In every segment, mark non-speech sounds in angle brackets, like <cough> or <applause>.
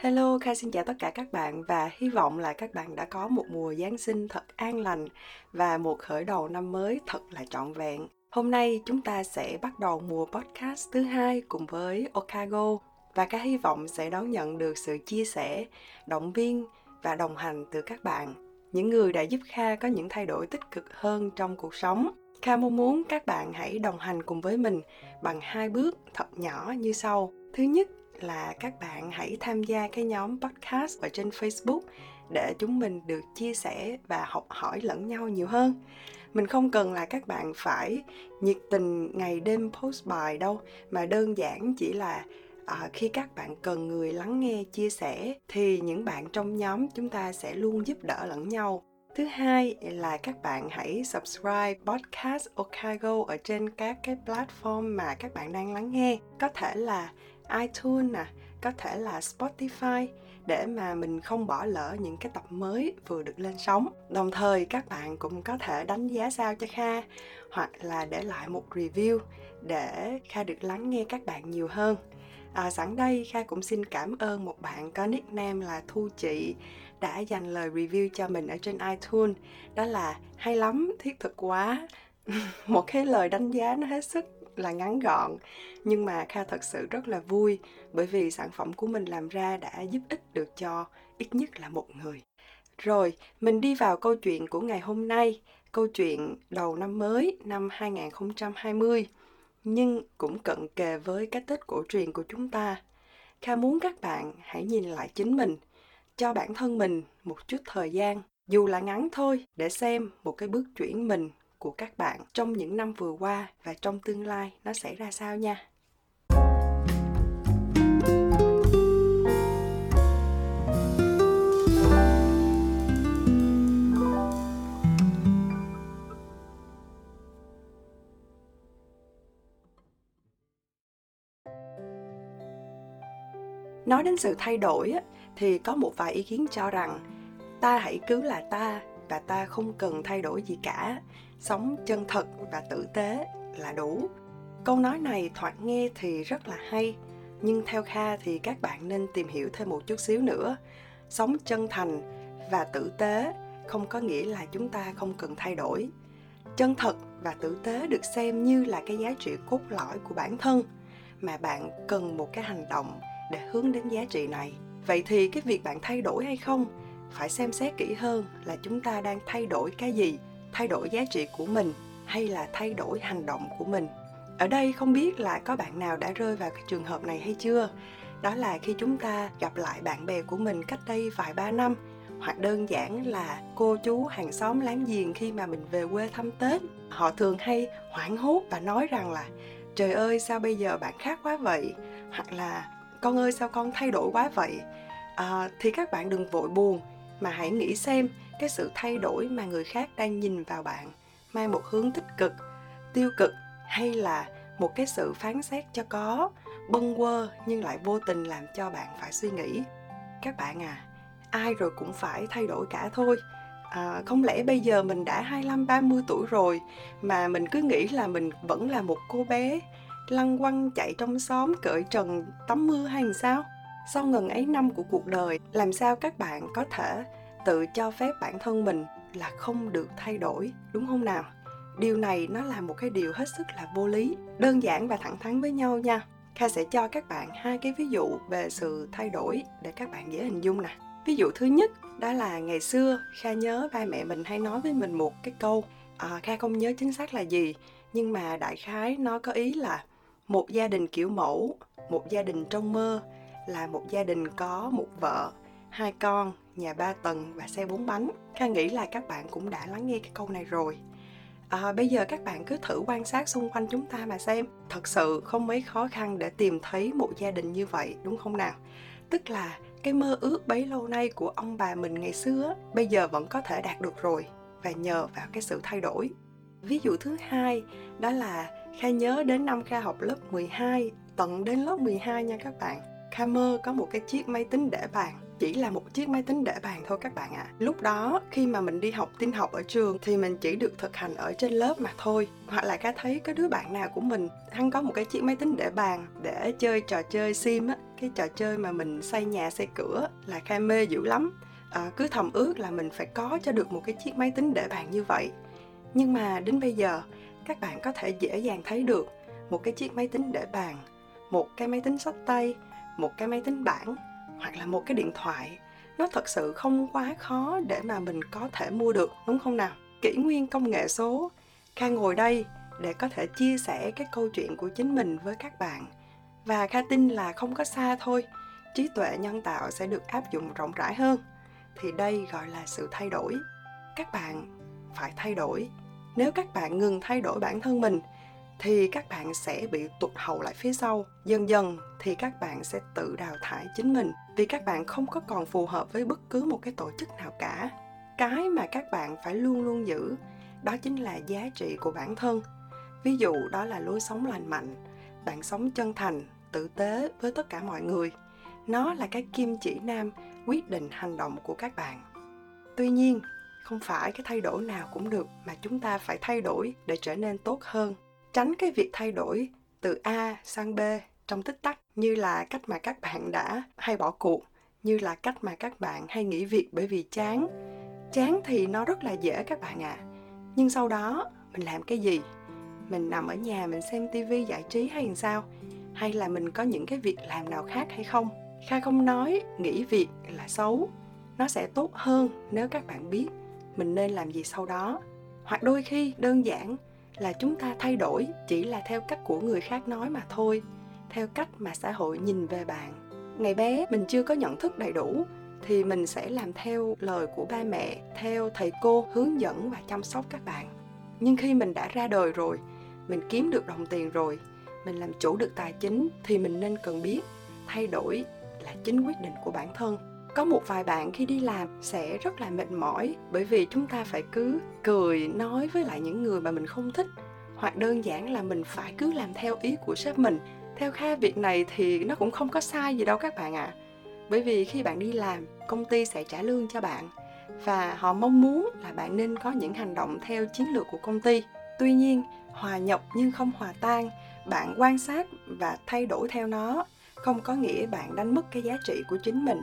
Hello, Kha xin chào tất cả các bạn và hy vọng là các bạn đã có một mùa Giáng sinh thật an lành và một khởi đầu năm mới thật là trọn vẹn. Hôm nay chúng ta sẽ bắt đầu mùa podcast thứ hai cùng với Okago và Kha hy vọng sẽ đón nhận được sự chia sẻ, động viên và đồng hành từ các bạn. Những người đã giúp Kha có những thay đổi tích cực hơn trong cuộc sống. Kha mong muốn các bạn hãy đồng hành cùng với mình bằng hai bước thật nhỏ như sau. Thứ nhất là các bạn hãy tham gia cái nhóm podcast ở trên Facebook để chúng mình được chia sẻ và học hỏi lẫn nhau nhiều hơn. Mình không cần là các bạn phải nhiệt tình ngày đêm post bài đâu mà đơn giản chỉ là à, khi các bạn cần người lắng nghe chia sẻ thì những bạn trong nhóm chúng ta sẽ luôn giúp đỡ lẫn nhau. Thứ hai là các bạn hãy subscribe podcast Okago ở trên các cái platform mà các bạn đang lắng nghe. Có thể là iTunes nè có thể là Spotify để mà mình không bỏ lỡ những cái tập mới vừa được lên sóng. Đồng thời các bạn cũng có thể đánh giá sao cho Kha hoặc là để lại một review để Kha được lắng nghe các bạn nhiều hơn. À, sẵn đây Kha cũng xin cảm ơn một bạn có nickname là Thu Chị đã dành lời review cho mình ở trên iTunes. Đó là hay lắm, thiết thực quá. <laughs> một cái lời đánh giá nó hết sức là ngắn gọn nhưng mà kha thật sự rất là vui bởi vì sản phẩm của mình làm ra đã giúp ích được cho ít nhất là một người rồi mình đi vào câu chuyện của ngày hôm nay câu chuyện đầu năm mới năm 2020 nhưng cũng cận kề với cái Tết cổ truyền của chúng ta. Kha muốn các bạn hãy nhìn lại chính mình, cho bản thân mình một chút thời gian, dù là ngắn thôi, để xem một cái bước chuyển mình của các bạn trong những năm vừa qua và trong tương lai nó sẽ ra sao nha. Nói đến sự thay đổi thì có một vài ý kiến cho rằng ta hãy cứ là ta và ta không cần thay đổi gì cả sống chân thật và tử tế là đủ. Câu nói này thoạt nghe thì rất là hay, nhưng theo kha thì các bạn nên tìm hiểu thêm một chút xíu nữa. Sống chân thành và tử tế không có nghĩa là chúng ta không cần thay đổi. Chân thật và tử tế được xem như là cái giá trị cốt lõi của bản thân mà bạn cần một cái hành động để hướng đến giá trị này. Vậy thì cái việc bạn thay đổi hay không? Phải xem xét kỹ hơn là chúng ta đang thay đổi cái gì thay đổi giá trị của mình hay là thay đổi hành động của mình. Ở đây không biết là có bạn nào đã rơi vào cái trường hợp này hay chưa. Đó là khi chúng ta gặp lại bạn bè của mình cách đây vài ba năm hoặc đơn giản là cô chú hàng xóm láng giềng khi mà mình về quê thăm tết. Họ thường hay hoảng hốt và nói rằng là trời ơi sao bây giờ bạn khác quá vậy? Hoặc là con ơi sao con thay đổi quá vậy? À, thì các bạn đừng vội buồn mà hãy nghĩ xem cái sự thay đổi mà người khác đang nhìn vào bạn mang một hướng tích cực tiêu cực hay là một cái sự phán xét cho có bâng quơ nhưng lại vô tình làm cho bạn phải suy nghĩ. Các bạn à ai rồi cũng phải thay đổi cả thôi. À, không lẽ bây giờ mình đã 25 30 tuổi rồi mà mình cứ nghĩ là mình vẫn là một cô bé lăn quăng chạy trong xóm cởi trần tắm mưa hay sao? Sau ngần ấy năm của cuộc đời làm sao các bạn có thể tự cho phép bản thân mình là không được thay đổi đúng không nào? Điều này nó là một cái điều hết sức là vô lý đơn giản và thẳng thắn với nhau nha. Kha sẽ cho các bạn hai cái ví dụ về sự thay đổi để các bạn dễ hình dung nè. Ví dụ thứ nhất đó là ngày xưa kha nhớ ba mẹ mình hay nói với mình một cái câu à, kha không nhớ chính xác là gì nhưng mà đại khái nó có ý là một gia đình kiểu mẫu một gia đình trong mơ là một gia đình có một vợ hai con nhà ba tầng và xe bốn bánh. Kha nghĩ là các bạn cũng đã lắng nghe cái câu này rồi. À, bây giờ các bạn cứ thử quan sát xung quanh chúng ta mà xem. Thật sự không mấy khó khăn để tìm thấy một gia đình như vậy đúng không nào? Tức là cái mơ ước bấy lâu nay của ông bà mình ngày xưa bây giờ vẫn có thể đạt được rồi và nhờ vào cái sự thay đổi. Ví dụ thứ hai đó là Kha nhớ đến năm Kha học lớp 12 tận đến lớp 12 nha các bạn. Kha mơ có một cái chiếc máy tính để bàn chỉ là một chiếc máy tính để bàn thôi các bạn ạ. À. lúc đó khi mà mình đi học tin học ở trường thì mình chỉ được thực hành ở trên lớp mà thôi. Hoặc là cá thấy có đứa bạn nào của mình hắn có một cái chiếc máy tính để bàn để chơi trò chơi sim á cái trò chơi mà mình xây nhà xây cửa là khai mê dữ lắm. À, cứ thầm ước là mình phải có cho được một cái chiếc máy tính để bàn như vậy. Nhưng mà đến bây giờ các bạn có thể dễ dàng thấy được một cái chiếc máy tính để bàn một cái máy tính sách tay một cái máy tính bảng hoặc là một cái điện thoại, nó thật sự không quá khó để mà mình có thể mua được, đúng không nào? Kỷ nguyên công nghệ số, kha ngồi đây để có thể chia sẻ cái câu chuyện của chính mình với các bạn. Và kha tin là không có xa thôi, trí tuệ nhân tạo sẽ được áp dụng rộng rãi hơn. Thì đây gọi là sự thay đổi. Các bạn phải thay đổi. Nếu các bạn ngừng thay đổi bản thân mình thì các bạn sẽ bị tụt hậu lại phía sau. Dần dần thì các bạn sẽ tự đào thải chính mình, vì các bạn không có còn phù hợp với bất cứ một cái tổ chức nào cả. Cái mà các bạn phải luôn luôn giữ, đó chính là giá trị của bản thân. Ví dụ, đó là lối sống lành mạnh. Bạn sống chân thành, tử tế với tất cả mọi người. Nó là cái kim chỉ nam quyết định hành động của các bạn. Tuy nhiên, không phải cái thay đổi nào cũng được mà chúng ta phải thay đổi để trở nên tốt hơn tránh cái việc thay đổi từ a sang b trong tích tắc, như là cách mà các bạn đã hay bỏ cuộc, như là cách mà các bạn hay nghỉ việc bởi vì chán. Chán thì nó rất là dễ các bạn ạ. À. nhưng sau đó, mình làm cái gì? Mình nằm ở nhà mình xem tivi giải trí hay làm sao? Hay là mình có những cái việc làm nào khác hay không? Kha không nói nghỉ việc là xấu. Nó sẽ tốt hơn nếu các bạn biết mình nên làm gì sau đó. Hoặc đôi khi đơn giản là chúng ta thay đổi chỉ là theo cách của người khác nói mà thôi, theo cách mà xã hội nhìn về bạn. Ngày bé mình chưa có nhận thức đầy đủ thì mình sẽ làm theo lời của ba mẹ, theo thầy cô hướng dẫn và chăm sóc các bạn. Nhưng khi mình đã ra đời rồi, mình kiếm được đồng tiền rồi, mình làm chủ được tài chính thì mình nên cần biết thay đổi là chính quyết định của bản thân có một vài bạn khi đi làm sẽ rất là mệt mỏi, bởi vì chúng ta phải cứ cười, nói với lại những người mà mình không thích. Hoặc đơn giản là mình phải cứ làm theo ý của sếp mình. Theo kha việc này thì nó cũng không có sai gì đâu các bạn ạ. À. bởi vì khi bạn đi làm, công ty sẽ trả lương cho bạn, và họ mong muốn là bạn nên có những hành động theo chiến lược của công ty. Tuy nhiên, hòa nhập nhưng không hòa tan, bạn quan sát và thay đổi theo nó không có nghĩa bạn đánh mất cái giá trị của chính mình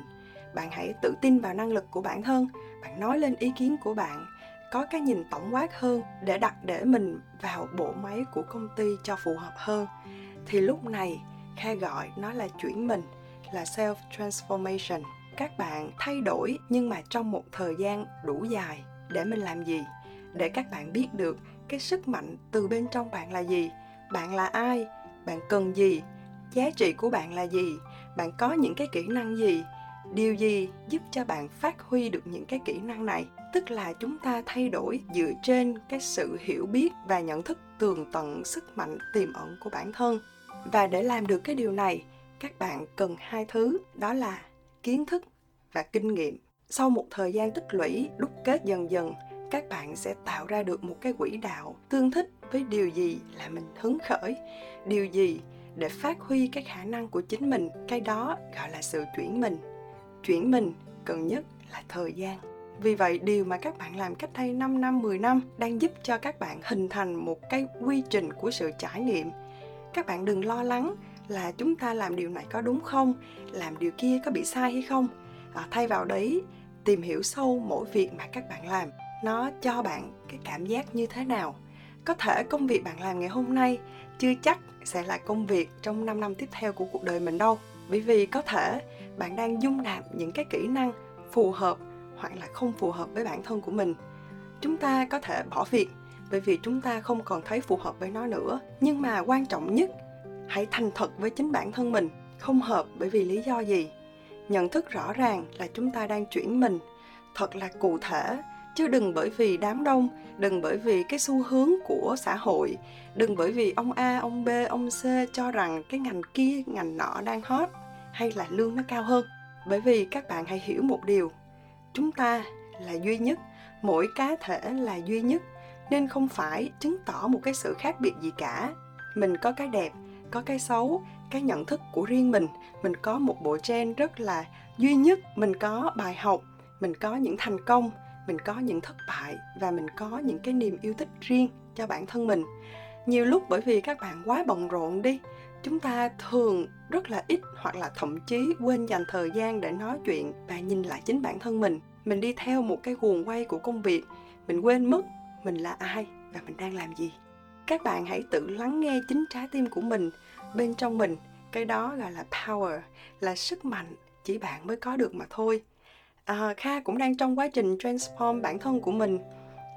bạn hãy tự tin vào năng lực của bản thân, bạn nói lên ý kiến của bạn, có cái nhìn tổng quát hơn để đặt để mình vào bộ máy của công ty cho phù hợp hơn. Thì lúc này, kha gọi nó là chuyển mình, là self transformation. Các bạn thay đổi nhưng mà trong một thời gian đủ dài, để mình làm gì? Để các bạn biết được cái sức mạnh từ bên trong bạn là gì? Bạn là ai? Bạn cần gì? Giá trị của bạn là gì? Bạn có những cái kỹ năng gì? Điều gì giúp cho bạn phát huy được những cái kỹ năng này? Tức là chúng ta thay đổi dựa trên cái sự hiểu biết và nhận thức tường tận sức mạnh tiềm ẩn của bản thân. Và để làm được cái điều này, các bạn cần hai thứ, đó là kiến thức và kinh nghiệm. Sau một thời gian tích lũy, đúc kết dần dần, các bạn sẽ tạo ra được một cái quỹ đạo tương thích với điều gì là mình hứng khởi, điều gì để phát huy cái khả năng của chính mình, cái đó gọi là sự chuyển mình chuyển mình cần nhất là thời gian vì vậy điều mà các bạn làm cách đây 5 năm, 10 năm đang giúp cho các bạn hình thành một cái quy trình của sự trải nghiệm. Các bạn đừng lo lắng là chúng ta làm điều này có đúng không, làm điều kia có bị sai hay không. À, thay vào đấy, tìm hiểu sâu mỗi việc mà các bạn làm, nó cho bạn cái cảm giác như thế nào. Có thể công việc bạn làm ngày hôm nay chưa chắc sẽ là công việc trong 5 năm tiếp theo của cuộc đời mình đâu. Bởi vì có thể bạn đang dung nạp những cái kỹ năng phù hợp hoặc là không phù hợp với bản thân của mình. Chúng ta có thể bỏ việc bởi vì chúng ta không còn thấy phù hợp với nó nữa. Nhưng mà quan trọng nhất, hãy thành thật với chính bản thân mình, không hợp bởi vì lý do gì? Nhận thức rõ ràng là chúng ta đang chuyển mình. Thật là cụ thể, chứ đừng bởi vì đám đông, đừng bởi vì cái xu hướng của xã hội, đừng bởi vì ông a, ông b, ông c cho rằng cái ngành kia, ngành nọ đang hot hay là lương nó cao hơn? Bởi vì các bạn hãy hiểu một điều. Chúng ta là duy nhất, mỗi cá thể là duy nhất, nên không phải chứng tỏ một cái sự khác biệt gì cả. Mình có cái đẹp, có cái xấu, cái nhận thức của riêng mình. Mình có một bộ gen rất là duy nhất. Mình có bài học, mình có những thành công, mình có những thất bại và mình có những cái niềm yêu thích riêng cho bản thân mình. Nhiều lúc bởi vì các bạn quá bận rộn đi chúng ta thường rất là ít hoặc là thậm chí quên dành thời gian để nói chuyện và nhìn lại chính bản thân mình. Mình đi theo một cái guồng quay của công việc mình quên mất mình là ai và mình đang làm gì. Các bạn hãy tự lắng nghe chính trái tim của mình bên trong mình. Cái đó gọi là power là sức mạnh chỉ bạn mới có được mà thôi. À, kha cũng đang trong quá trình transform bản thân của mình.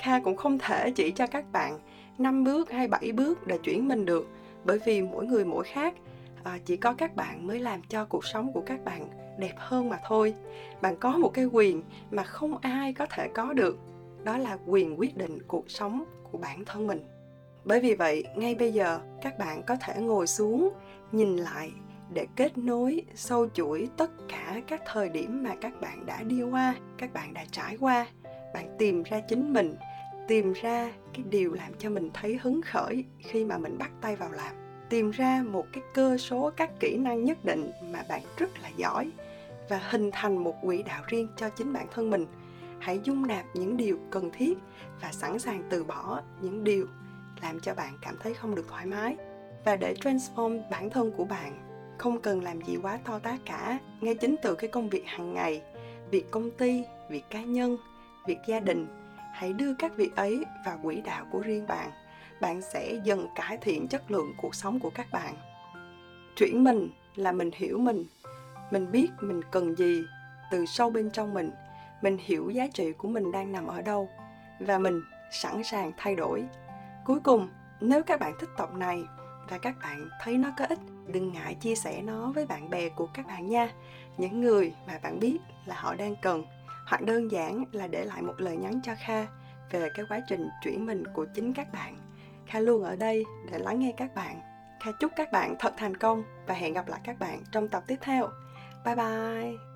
Kha cũng không thể chỉ cho các bạn năm bước hay bảy bước để chuyển mình được bởi vì mỗi người mỗi khác à, chỉ có các bạn mới làm cho cuộc sống của các bạn đẹp hơn mà thôi. Bạn có một cái quyền mà không ai có thể có được đó là quyền quyết định cuộc sống của bản thân mình. Bởi vì vậy ngay bây giờ các bạn có thể ngồi xuống nhìn lại để kết nối sâu chuỗi tất cả các thời điểm mà các bạn đã đi qua các bạn đã trải qua. Bạn tìm ra chính mình tìm ra cái điều làm cho mình thấy hứng khởi khi mà mình bắt tay vào làm. Tìm ra một cái cơ số các kỹ năng nhất định mà bạn rất là giỏi và hình thành một quỹ đạo riêng cho chính bản thân mình. Hãy dung nạp những điều cần thiết và sẵn sàng từ bỏ những điều làm cho bạn cảm thấy không được thoải mái. Và để transform bản thân của bạn, không cần làm gì quá to tát cả. Ngay chính từ cái công việc hàng ngày, việc công ty, việc cá nhân, việc gia đình hãy đưa các việc ấy vào quỹ đạo của riêng bạn. Bạn sẽ dần cải thiện chất lượng cuộc sống của các bạn. Chuyển mình là mình hiểu mình. Mình biết mình cần gì từ sâu bên trong mình. Mình hiểu giá trị của mình đang nằm ở đâu. Và mình sẵn sàng thay đổi. Cuối cùng, nếu các bạn thích tập này và các bạn thấy nó có ích, đừng ngại chia sẻ nó với bạn bè của các bạn nha. Những người mà bạn biết là họ đang cần hoặc đơn giản là để lại một lời nhắn cho kha về cái quá trình chuyển mình của chính các bạn. Kha luôn ở đây để lắng nghe các bạn. Kha chúc các bạn thật thành công và hẹn gặp lại các bạn trong tập tiếp theo. Bye bye!